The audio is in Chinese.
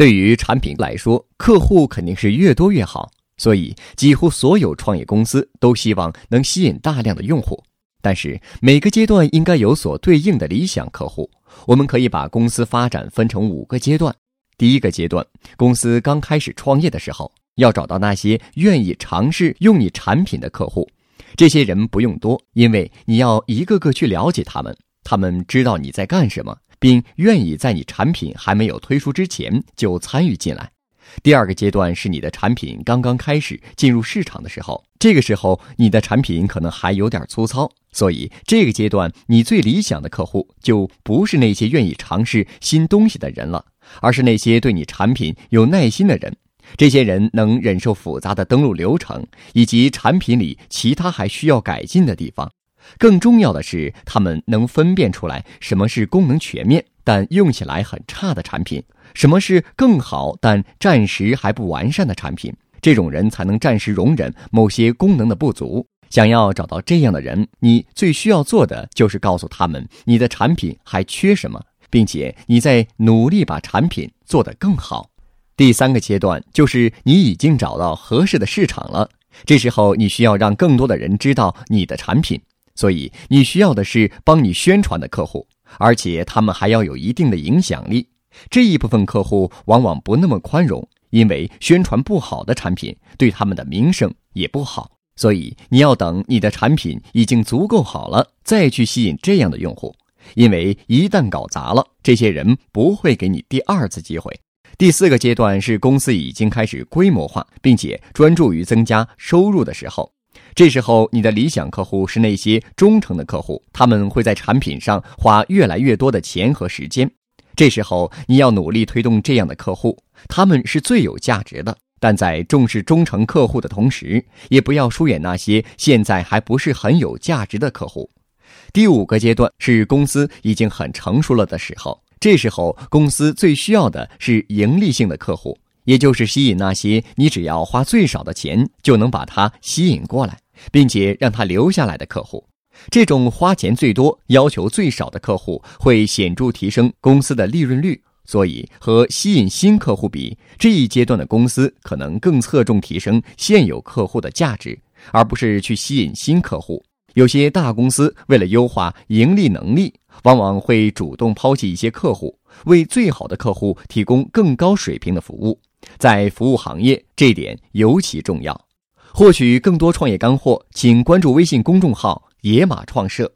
对于产品来说，客户肯定是越多越好，所以几乎所有创业公司都希望能吸引大量的用户。但是每个阶段应该有所对应的理想客户。我们可以把公司发展分成五个阶段。第一个阶段，公司刚开始创业的时候，要找到那些愿意尝试用你产品的客户。这些人不用多，因为你要一个个去了解他们，他们知道你在干什么。并愿意在你产品还没有推出之前就参与进来。第二个阶段是你的产品刚刚开始进入市场的时候，这个时候你的产品可能还有点粗糙，所以这个阶段你最理想的客户就不是那些愿意尝试新东西的人了，而是那些对你产品有耐心的人。这些人能忍受复杂的登录流程以及产品里其他还需要改进的地方。更重要的是，他们能分辨出来什么是功能全面但用起来很差的产品，什么是更好但暂时还不完善的产品。这种人才能暂时容忍某些功能的不足。想要找到这样的人，你最需要做的就是告诉他们你的产品还缺什么，并且你在努力把产品做得更好。第三个阶段就是你已经找到合适的市场了，这时候你需要让更多的人知道你的产品。所以，你需要的是帮你宣传的客户，而且他们还要有一定的影响力。这一部分客户往往不那么宽容，因为宣传不好的产品对他们的名声也不好。所以，你要等你的产品已经足够好了，再去吸引这样的用户。因为一旦搞砸了，这些人不会给你第二次机会。第四个阶段是公司已经开始规模化，并且专注于增加收入的时候。这时候，你的理想客户是那些忠诚的客户，他们会在产品上花越来越多的钱和时间。这时候，你要努力推动这样的客户，他们是最有价值的。但在重视忠诚客户的同时，也不要疏远那些现在还不是很有价值的客户。第五个阶段是公司已经很成熟了的时候，这时候公司最需要的是盈利性的客户。也就是吸引那些你只要花最少的钱就能把他吸引过来，并且让他留下来的客户。这种花钱最多、要求最少的客户会显著提升公司的利润率。所以，和吸引新客户比，这一阶段的公司可能更侧重提升现有客户的价值，而不是去吸引新客户。有些大公司为了优化盈利能力，往往会主动抛弃一些客户，为最好的客户提供更高水平的服务。在服务行业，这点尤其重要。获取更多创业干货，请关注微信公众号“野马创社”。